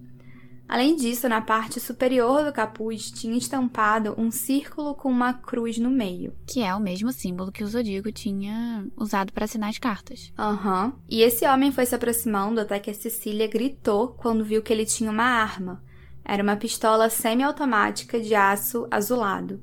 Além disso, na parte superior do capuz tinha estampado um círculo com uma cruz no meio. Que é o mesmo símbolo que o Zodíaco tinha usado para assinar as cartas. Aham. Uhum. E esse homem foi se aproximando até que a Cecília gritou quando viu que ele tinha uma arma. Era uma pistola semiautomática de aço azulado.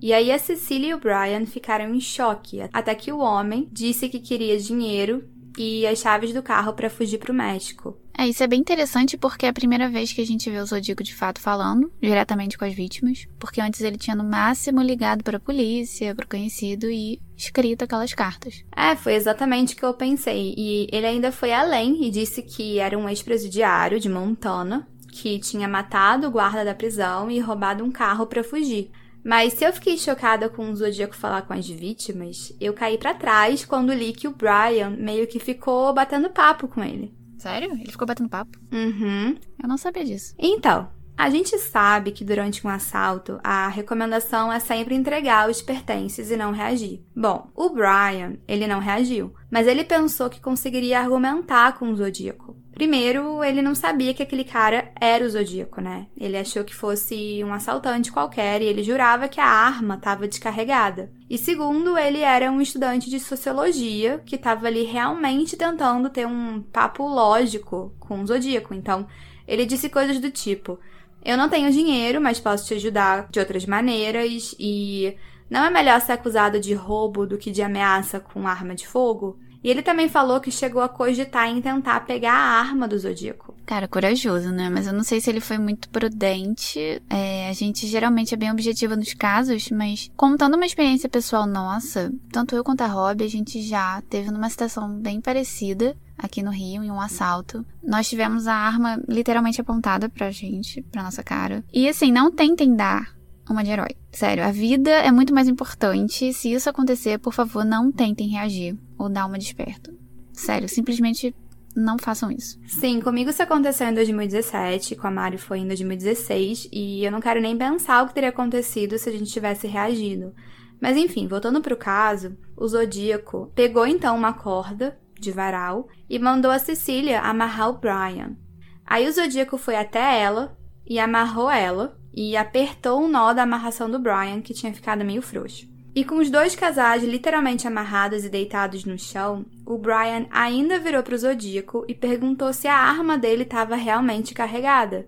E aí a Cecília e o Brian ficaram em choque, até que o homem disse que queria dinheiro e as chaves do carro para fugir para o México. É, isso é bem interessante porque é a primeira vez que a gente vê o Zodíaco de fato falando diretamente com as vítimas, porque antes ele tinha no máximo ligado para a polícia, para o conhecido e escrito aquelas cartas. É, foi exatamente o que eu pensei. E ele ainda foi além e disse que era um ex-presidiário de Montana que tinha matado o guarda da prisão e roubado um carro para fugir. Mas se eu fiquei chocada com o Zodíaco falar com as vítimas, eu caí para trás quando li que o Brian meio que ficou batendo papo com ele. Sério? Ele ficou batendo papo? Uhum. Eu não sabia disso. Então, a gente sabe que durante um assalto, a recomendação é sempre entregar os pertences e não reagir. Bom, o Brian, ele não reagiu, mas ele pensou que conseguiria argumentar com o Zodíaco. Primeiro, ele não sabia que aquele cara era o Zodíaco, né? Ele achou que fosse um assaltante qualquer e ele jurava que a arma estava descarregada. E segundo, ele era um estudante de sociologia que estava ali realmente tentando ter um papo lógico com o Zodíaco. Então, ele disse coisas do tipo: Eu não tenho dinheiro, mas posso te ajudar de outras maneiras e. Não é melhor ser acusado de roubo do que de ameaça com arma de fogo? E ele também falou que chegou a cogitar em tentar pegar a arma do Zodíaco. Cara, corajoso, né? Mas eu não sei se ele foi muito prudente. É, a gente geralmente é bem objetiva nos casos, mas contando uma experiência pessoal nossa, tanto eu quanto a Rob, a gente já teve numa situação bem parecida aqui no Rio, em um assalto. Nós tivemos a arma literalmente apontada pra gente, pra nossa cara. E assim, não tentem dar uma de herói. Sério, a vida é muito mais importante. Se isso acontecer, por favor, não tentem reagir ou dar uma desperto. Sério, simplesmente não façam isso. Sim, comigo isso aconteceu em 2017, com a Mari foi em 2016, e eu não quero nem pensar o que teria acontecido se a gente tivesse reagido. Mas enfim, voltando para o caso, o Zodíaco pegou então uma corda de varal e mandou a Cecília amarrar o Brian. Aí o Zodíaco foi até ela e amarrou ela e apertou um nó da amarração do Brian, que tinha ficado meio frouxo. E com os dois casais literalmente amarrados e deitados no chão, o Brian ainda virou para o Zodíaco e perguntou se a arma dele estava realmente carregada.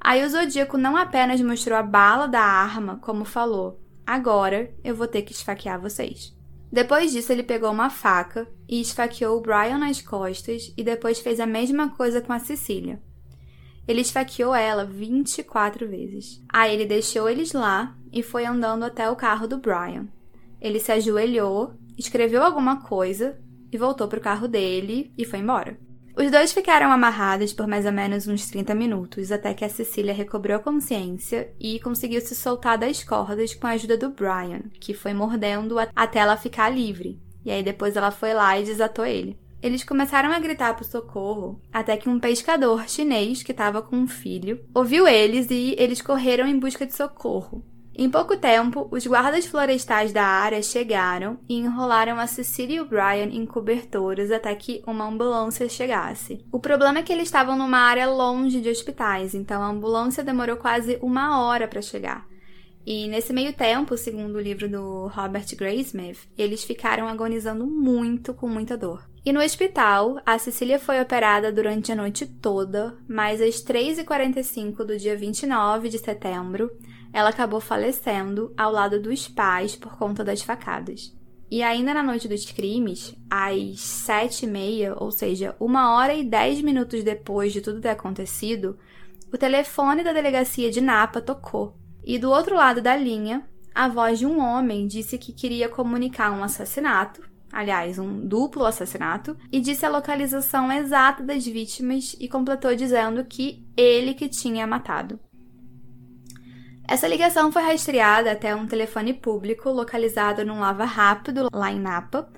Aí o Zodíaco não apenas mostrou a bala da arma, como falou: Agora eu vou ter que esfaquear vocês. Depois disso, ele pegou uma faca e esfaqueou o Brian nas costas e depois fez a mesma coisa com a Cecília. Ele esfaqueou ela 24 vezes. Aí ele deixou eles lá e foi andando até o carro do Brian. Ele se ajoelhou, escreveu alguma coisa e voltou para o carro dele e foi embora. Os dois ficaram amarrados por mais ou menos uns 30 minutos, até que a Cecília recobrou a consciência e conseguiu se soltar das cordas com a ajuda do Brian, que foi mordendo até ela ficar livre. E aí depois ela foi lá e desatou ele. Eles começaram a gritar por socorro, até que um pescador chinês que estava com um filho ouviu eles e eles correram em busca de socorro. Em pouco tempo, os guardas florestais da área chegaram e enrolaram a Cecília e o Brian em cobertores até que uma ambulância chegasse. O problema é que eles estavam numa área longe de hospitais, então a ambulância demorou quase uma hora para chegar. E nesse meio tempo, segundo o livro do Robert Graysmith, eles ficaram agonizando muito com muita dor. E no hospital, a Cecília foi operada durante a noite toda, mas às 3h45 do dia 29 de setembro, ela acabou falecendo ao lado dos pais por conta das facadas. E ainda na noite dos crimes, às sete e meia, ou seja, uma hora e dez minutos depois de tudo ter acontecido, o telefone da delegacia de Napa tocou. E do outro lado da linha, a voz de um homem disse que queria comunicar um assassinato, aliás, um duplo assassinato, e disse a localização exata das vítimas e completou dizendo que ele que tinha matado. Essa ligação foi rastreada até um telefone público localizado num lava rápido lá em Napa,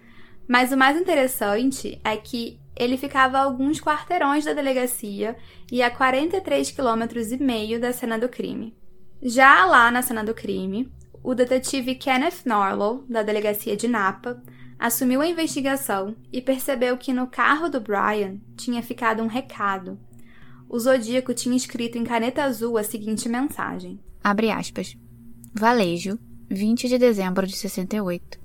mas o mais interessante é que ele ficava a alguns quarteirões da delegacia e a 43 quilômetros e meio da cena do crime. Já lá na cena do crime, o detetive Kenneth Norlow, da delegacia de Napa, assumiu a investigação e percebeu que no carro do Brian tinha ficado um recado. O Zodíaco tinha escrito em caneta azul a seguinte mensagem: Abre aspas. Valejo, 20 de dezembro de 68,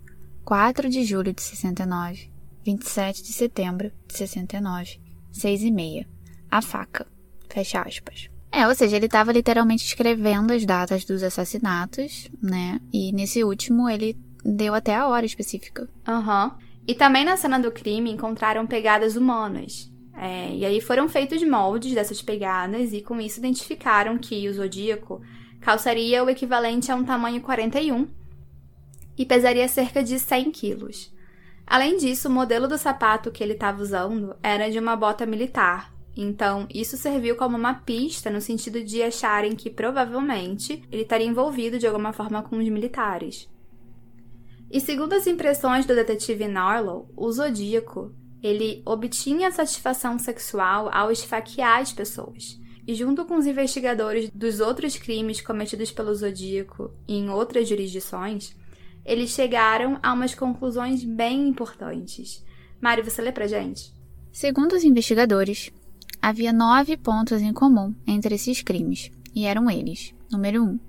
4 de julho de 69, 27 de setembro de 69, 6 e meia. A faca. Fecha aspas. É, ou seja, ele estava literalmente escrevendo as datas dos assassinatos, né? E nesse último ele deu até a hora específica. Aham. Uhum. E também na cena do crime encontraram pegadas humanas. É, e aí foram feitos moldes dessas pegadas e com isso identificaram que o zodíaco calçaria o equivalente a um tamanho 41 e pesaria cerca de 100 quilos. Além disso, o modelo do sapato que ele estava usando era de uma bota militar, então isso serviu como uma pista no sentido de acharem que provavelmente ele estaria envolvido de alguma forma com os militares. E segundo as impressões do detetive Narlow, o Zodíaco ele obtinha satisfação sexual ao esfaquear as pessoas e junto com os investigadores dos outros crimes cometidos pelo Zodíaco em outras jurisdições, eles chegaram a umas conclusões bem importantes. Mário, você lê pra gente? Segundo os investigadores, havia nove pontos em comum entre esses crimes, e eram eles: número 1. Um,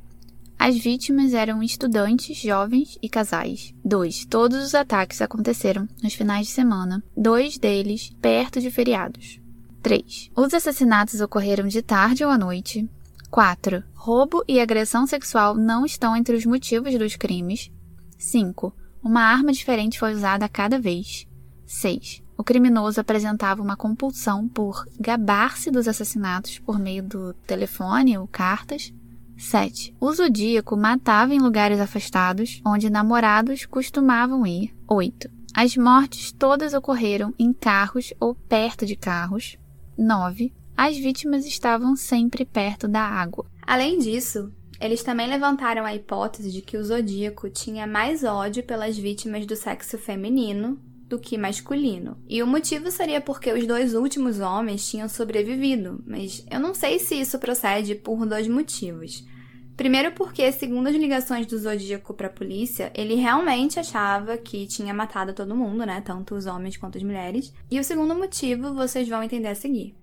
as vítimas eram estudantes, jovens e casais. 2. Todos os ataques aconteceram nos finais de semana, dois deles perto de feriados. 3. Os assassinatos ocorreram de tarde ou à noite. 4. Roubo e agressão sexual não estão entre os motivos dos crimes. 5. Uma arma diferente foi usada a cada vez. 6. O criminoso apresentava uma compulsão por gabar-se dos assassinatos por meio do telefone ou cartas. 7. O zodíaco matava em lugares afastados, onde namorados costumavam ir. 8. As mortes todas ocorreram em carros ou perto de carros. 9. As vítimas estavam sempre perto da água. Além disso, eles também levantaram a hipótese de que o Zodíaco tinha mais ódio pelas vítimas do sexo feminino do que masculino. E o motivo seria porque os dois últimos homens tinham sobrevivido, mas eu não sei se isso procede por dois motivos. Primeiro porque, segundo as ligações do Zodíaco para a polícia, ele realmente achava que tinha matado todo mundo, né? Tanto os homens quanto as mulheres. E o segundo motivo vocês vão entender a seguir.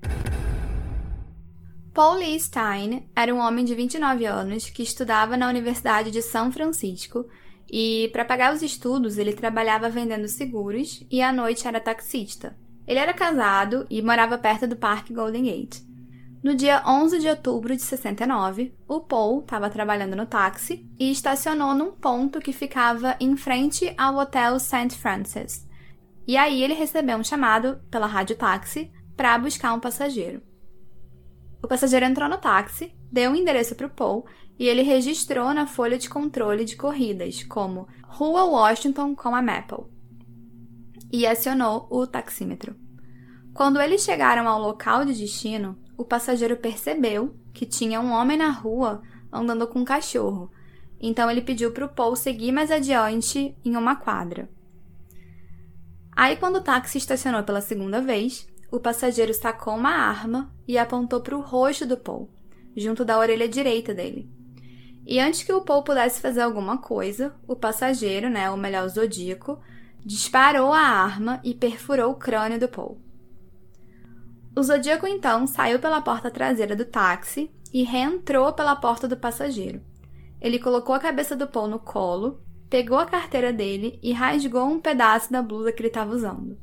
Paul Lee Stein era um homem de 29 anos que estudava na Universidade de São Francisco e, para pagar os estudos, ele trabalhava vendendo seguros e à noite era taxista. Ele era casado e morava perto do Parque Golden Gate. No dia 11 de outubro de 69, o Paul estava trabalhando no táxi e estacionou num ponto que ficava em frente ao Hotel St. Francis. E aí ele recebeu um chamado pela rádio táxi para buscar um passageiro. O passageiro entrou no táxi, deu um endereço para o Paul e ele registrou na folha de controle de corridas como Rua Washington com a Maple e acionou o taxímetro. Quando eles chegaram ao local de destino, o passageiro percebeu que tinha um homem na rua andando com um cachorro, então ele pediu para o Paul seguir mais adiante em uma quadra. Aí, quando o táxi estacionou pela segunda vez, o passageiro sacou uma arma e apontou para o rosto do Paul, junto da orelha direita dele. E antes que o Paul pudesse fazer alguma coisa, o passageiro, né, ou melhor, o zodíaco, disparou a arma e perfurou o crânio do Paul. O zodíaco então saiu pela porta traseira do táxi e reentrou pela porta do passageiro. Ele colocou a cabeça do Paul no colo, pegou a carteira dele e rasgou um pedaço da blusa que ele estava usando.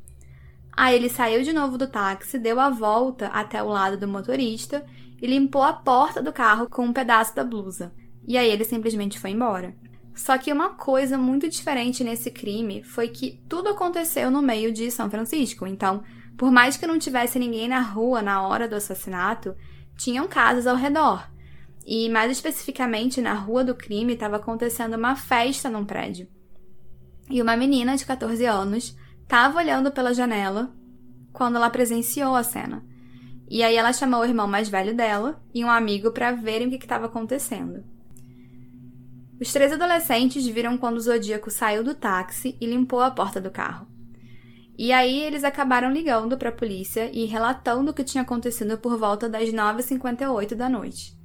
Aí ele saiu de novo do táxi, deu a volta até o lado do motorista e limpou a porta do carro com um pedaço da blusa. E aí ele simplesmente foi embora. Só que uma coisa muito diferente nesse crime foi que tudo aconteceu no meio de São Francisco. Então, por mais que não tivesse ninguém na rua na hora do assassinato, tinham casas ao redor. E mais especificamente na rua do crime estava acontecendo uma festa num prédio. E uma menina de 14 anos estava olhando pela janela quando ela presenciou a cena. E aí ela chamou o irmão mais velho dela e um amigo para verem o que estava acontecendo. Os três adolescentes viram quando o Zodíaco saiu do táxi e limpou a porta do carro. E aí eles acabaram ligando para a polícia e relatando o que tinha acontecido por volta das 9h58 da noite.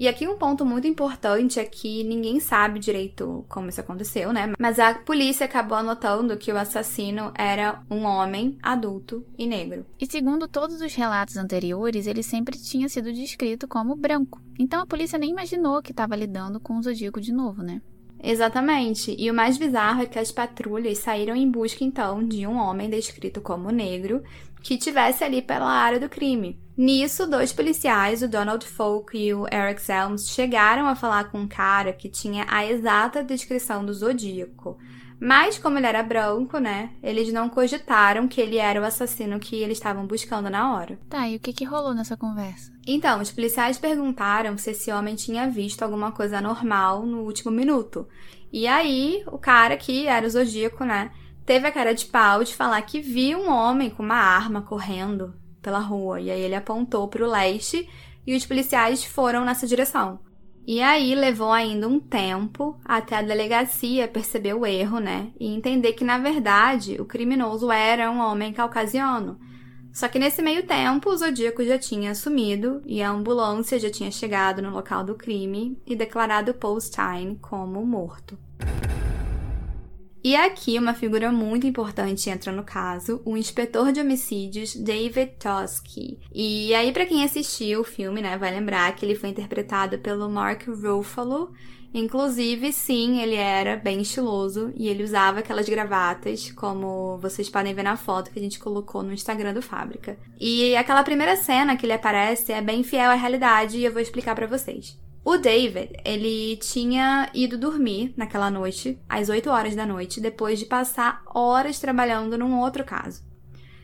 E aqui um ponto muito importante é que ninguém sabe direito como isso aconteceu, né? Mas a polícia acabou anotando que o assassino era um homem adulto e negro. E segundo todos os relatos anteriores, ele sempre tinha sido descrito como branco. Então a polícia nem imaginou que estava lidando com o Zodíaco de novo, né? Exatamente. E o mais bizarro é que as patrulhas saíram em busca então de um homem descrito como negro que tivesse ali pela área do crime. Nisso, dois policiais, o Donald Folk e o Eric Selms, chegaram a falar com um cara que tinha a exata descrição do Zodíaco. Mas, como ele era branco, né, eles não cogitaram que ele era o assassino que eles estavam buscando na hora. Tá, e o que, que rolou nessa conversa? Então, os policiais perguntaram se esse homem tinha visto alguma coisa anormal no último minuto. E aí, o cara que era o Zodíaco, né, teve a cara de pau de falar que viu um homem com uma arma correndo pela rua. E aí ele apontou para o leste e os policiais foram nessa direção. E aí levou ainda um tempo até a delegacia perceber o erro, né? E entender que, na verdade, o criminoso era um homem caucasiano. Só que nesse meio tempo, o Zodíaco já tinha assumido e a ambulância já tinha chegado no local do crime e declarado Paul Stein como morto. E aqui uma figura muito importante entra no caso, o inspetor de homicídios David Toschi. E aí para quem assistiu o filme, né, vai lembrar que ele foi interpretado pelo Mark Ruffalo. Inclusive, sim, ele era bem estiloso e ele usava aquelas gravatas, como vocês podem ver na foto que a gente colocou no Instagram do Fábrica. E aquela primeira cena que ele aparece é bem fiel à realidade e eu vou explicar para vocês. O David, ele tinha ido dormir naquela noite, às 8 horas da noite, depois de passar horas trabalhando num outro caso.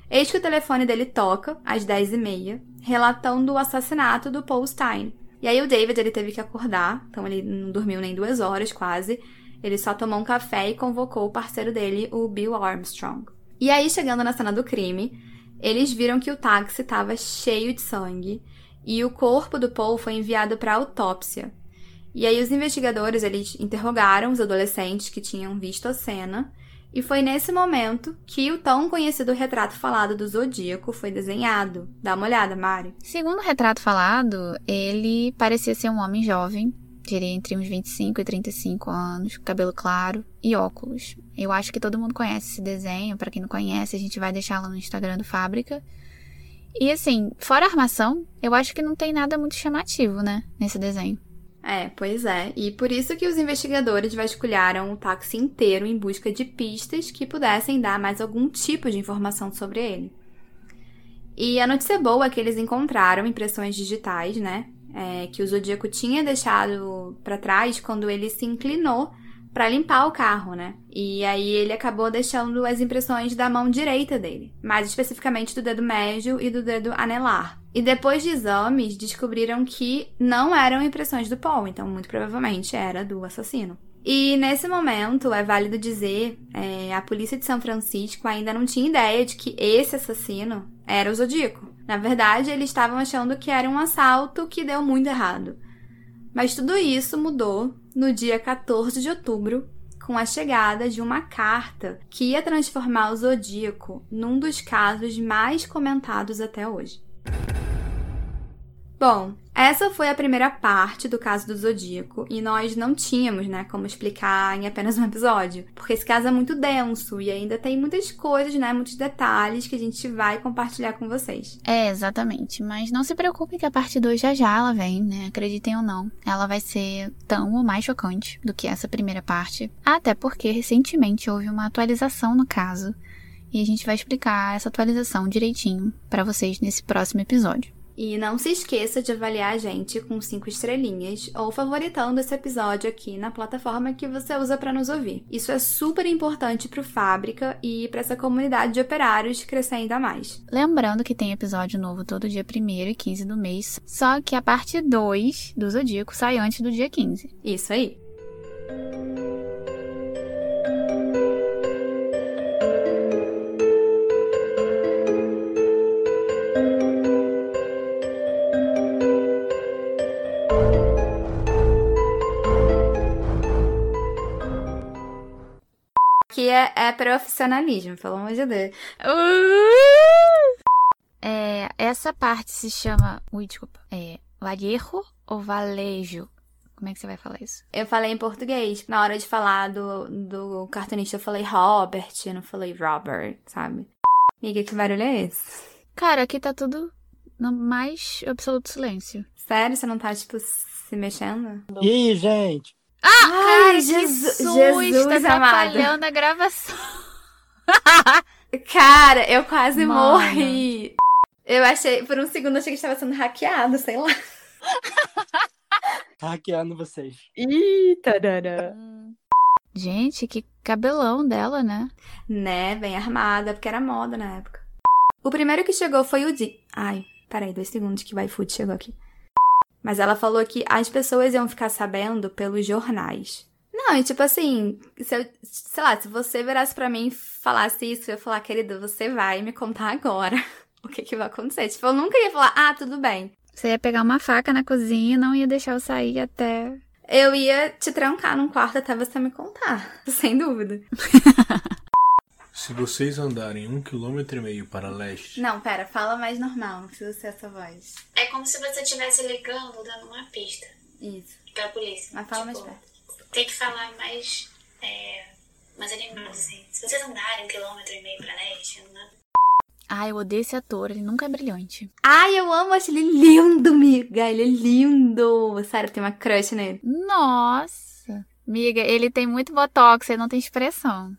Eis que o telefone dele toca, às 10 e meia, relatando o assassinato do Paul Stein. E aí o David, ele teve que acordar, então ele não dormiu nem duas horas quase, ele só tomou um café e convocou o parceiro dele, o Bill Armstrong. E aí, chegando na cena do crime, eles viram que o táxi estava cheio de sangue e o corpo do Paul foi enviado para autópsia. E aí os investigadores eles interrogaram os adolescentes que tinham visto a cena, e foi nesse momento que o tão conhecido retrato falado do Zodíaco foi desenhado. Dá uma olhada, Mari. Segundo o retrato falado, ele parecia ser um homem jovem, Diria entre uns 25 e 35 anos, cabelo claro e óculos. Eu acho que todo mundo conhece esse desenho. Para quem não conhece, a gente vai deixar lá no Instagram do Fábrica. E assim, fora a armação, eu acho que não tem nada muito chamativo, né, nesse desenho. É, pois é. E por isso que os investigadores vasculharam o táxi inteiro em busca de pistas que pudessem dar mais algum tipo de informação sobre ele. E a notícia boa é que eles encontraram impressões digitais, né? É, que o Zodíaco tinha deixado para trás quando ele se inclinou para limpar o carro, né? E aí ele acabou deixando as impressões da mão direita dele, mais especificamente do dedo médio e do dedo anelar. E depois de exames, descobriram que não eram impressões do Paul, então muito provavelmente era do assassino. E nesse momento, é válido dizer, é, a polícia de São Francisco ainda não tinha ideia de que esse assassino era o Zodíaco. Na verdade, eles estavam achando que era um assalto que deu muito errado. Mas tudo isso mudou no dia 14 de outubro, com a chegada de uma carta que ia transformar o Zodíaco num dos casos mais comentados até hoje. Bom, essa foi a primeira parte do caso do Zodíaco e nós não tínhamos, né, como explicar em apenas um episódio, porque esse caso é muito denso e ainda tem muitas coisas, né, muitos detalhes que a gente vai compartilhar com vocês. É, exatamente, mas não se preocupem que a parte 2 já já ela vem, né, acreditem ou não. Ela vai ser tão ou mais chocante do que essa primeira parte, até porque recentemente houve uma atualização no caso e a gente vai explicar essa atualização direitinho para vocês nesse próximo episódio. E não se esqueça de avaliar a gente com cinco estrelinhas ou favoritando esse episódio aqui na plataforma que você usa para nos ouvir. Isso é super importante para o Fábrica e para essa comunidade de operários crescer ainda mais. Lembrando que tem episódio novo todo dia 1 e 15 do mês, só que a parte 2 do Zodíaco sai antes do dia 15. Isso aí. É, é profissionalismo, pelo amor de Deus. É, essa parte se chama. Ui, desculpa. É Vallejo ou Valejo? Como é que você vai falar isso? Eu falei em português. Na hora de falar do, do cartunista, eu falei Robert, eu não falei Robert, sabe? Amiga, que barulho é esse? Cara, aqui tá tudo no mais absoluto silêncio. Sério? Você não tá, tipo, se mexendo? E aí, gente? Ah, Ai, cara, Jesus- que susto, Jesus tá amado. atrapalhando a gravação. Cara, eu quase Mano. morri. Eu achei, por um segundo, eu achei que estava sendo hackeado, sei lá. Tá hackeando vocês. Ih, tarará. Gente, que cabelão dela, né? Né, bem armada, porque era moda na época. O primeiro que chegou foi o Di. Ai, peraí, dois segundos que o iFood chegou aqui. Mas ela falou que as pessoas iam ficar sabendo pelos jornais. Não, e tipo assim, se eu, sei lá, se você virasse pra mim e falasse isso, eu ia falar, querido, você vai me contar agora o que que vai acontecer. Tipo, eu nunca ia falar, ah, tudo bem. Você ia pegar uma faca na cozinha e não ia deixar eu sair até. Eu ia te trancar num quarto até você me contar, sem dúvida. Se vocês andarem um quilômetro e meio para leste, Não, pera, fala mais normal, não precisa ser essa voz. É como se você estivesse ligando, dando uma pista Isso. pra polícia. Mas fala mais Tipo, perto. Tem que falar mais, é, mais animado, assim. Se vocês andarem um quilômetro e meio pra leste, andar... Ai, eu odeio esse ator, ele nunca é brilhante. Ai, eu amo, acho ele lindo, amiga. Ele é lindo. Sério, tem uma crush nele. Nossa! Miga, ele tem muito botox, ele não tem expressão.